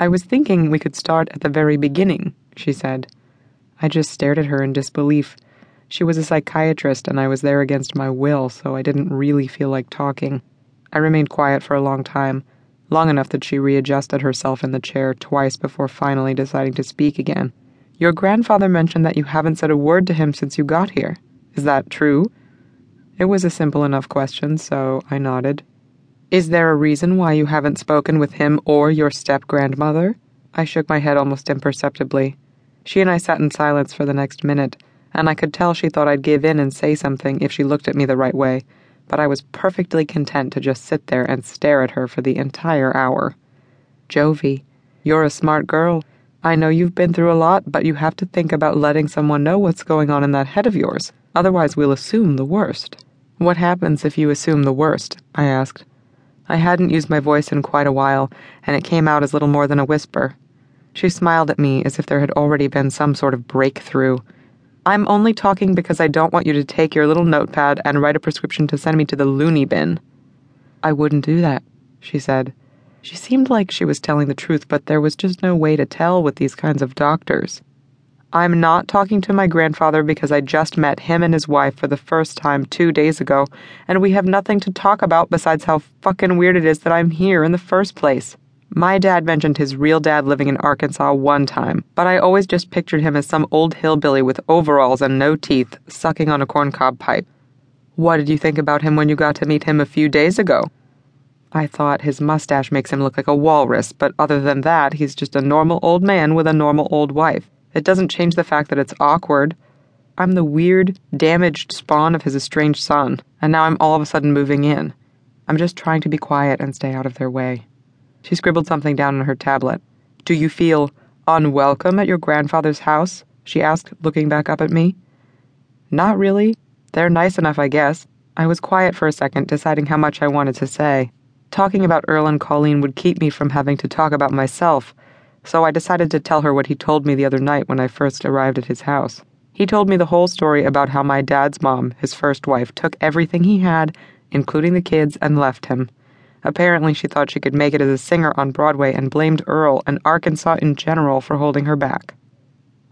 I was thinking we could start at the very beginning, she said. I just stared at her in disbelief. She was a psychiatrist, and I was there against my will, so I didn't really feel like talking. I remained quiet for a long time, long enough that she readjusted herself in the chair twice before finally deciding to speak again. Your grandfather mentioned that you haven't said a word to him since you got here. Is that true? It was a simple enough question, so I nodded. Is there a reason why you haven't spoken with him or your step grandmother? I shook my head almost imperceptibly. She and I sat in silence for the next minute, and I could tell she thought I'd give in and say something if she looked at me the right way, but I was perfectly content to just sit there and stare at her for the entire hour. Jovi, you're a smart girl. I know you've been through a lot, but you have to think about letting someone know what's going on in that head of yours. Otherwise, we'll assume the worst. What happens if you assume the worst? I asked. I hadn't used my voice in quite a while, and it came out as little more than a whisper. She smiled at me as if there had already been some sort of breakthrough. I'm only talking because I don't want you to take your little notepad and write a prescription to send me to the loony bin. I wouldn't do that, she said. She seemed like she was telling the truth, but there was just no way to tell with these kinds of doctors. I'm not talking to my grandfather because I just met him and his wife for the first time two days ago, and we have nothing to talk about besides how fucking weird it is that I'm here in the first place. My dad mentioned his real dad living in Arkansas one time, but I always just pictured him as some old hillbilly with overalls and no teeth, sucking on a corncob pipe. What did you think about him when you got to meet him a few days ago? I thought his mustache makes him look like a walrus, but other than that, he's just a normal old man with a normal old wife. It doesn't change the fact that it's awkward. I'm the weird, damaged spawn of his estranged son, and now I'm all of a sudden moving in. I'm just trying to be quiet and stay out of their way. She scribbled something down on her tablet. Do you feel unwelcome at your grandfather's house? she asked, looking back up at me. Not really. They're nice enough, I guess. I was quiet for a second, deciding how much I wanted to say. Talking about Earl and Colleen would keep me from having to talk about myself, so I decided to tell her what he told me the other night when I first arrived at his house. He told me the whole story about how my dad's mom, his first wife, took everything he had, including the kids, and left him. Apparently, she thought she could make it as a singer on Broadway and blamed Earl and Arkansas in general for holding her back.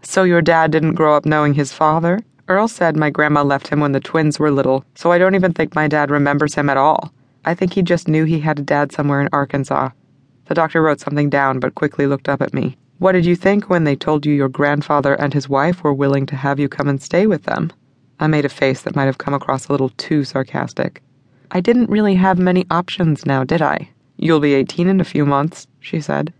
So, your dad didn't grow up knowing his father? Earl said my grandma left him when the twins were little, so I don't even think my dad remembers him at all. I think he just knew he had a dad somewhere in Arkansas. The doctor wrote something down but quickly looked up at me. What did you think when they told you your grandfather and his wife were willing to have you come and stay with them? I made a face that might have come across a little too sarcastic. I didn't really have many options now, did I? You'll be 18 in a few months, she said.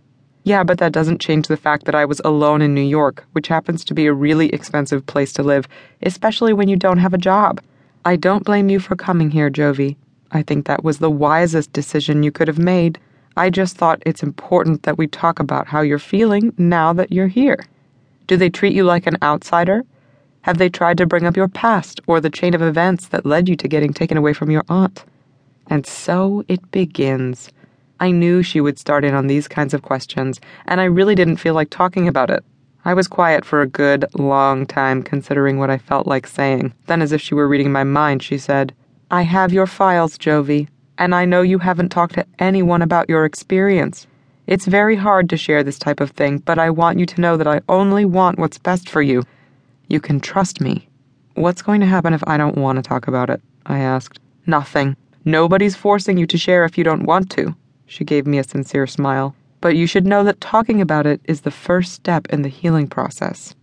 Yeah, but that doesn't change the fact that I was alone in New York, which happens to be a really expensive place to live, especially when you don't have a job. I don't blame you for coming here, Jovi. I think that was the wisest decision you could have made. I just thought it's important that we talk about how you're feeling now that you're here. Do they treat you like an outsider? Have they tried to bring up your past or the chain of events that led you to getting taken away from your aunt? And so it begins. I knew she would start in on these kinds of questions, and I really didn't feel like talking about it. I was quiet for a good, long time, considering what I felt like saying. Then, as if she were reading my mind, she said, I have your files, Jovi, and I know you haven't talked to anyone about your experience. It's very hard to share this type of thing, but I want you to know that I only want what's best for you you can trust me. What's going to happen if I don't want to talk about it? I asked. Nothing. Nobody's forcing you to share if you don't want to. She gave me a sincere smile. But you should know that talking about it is the first step in the healing process.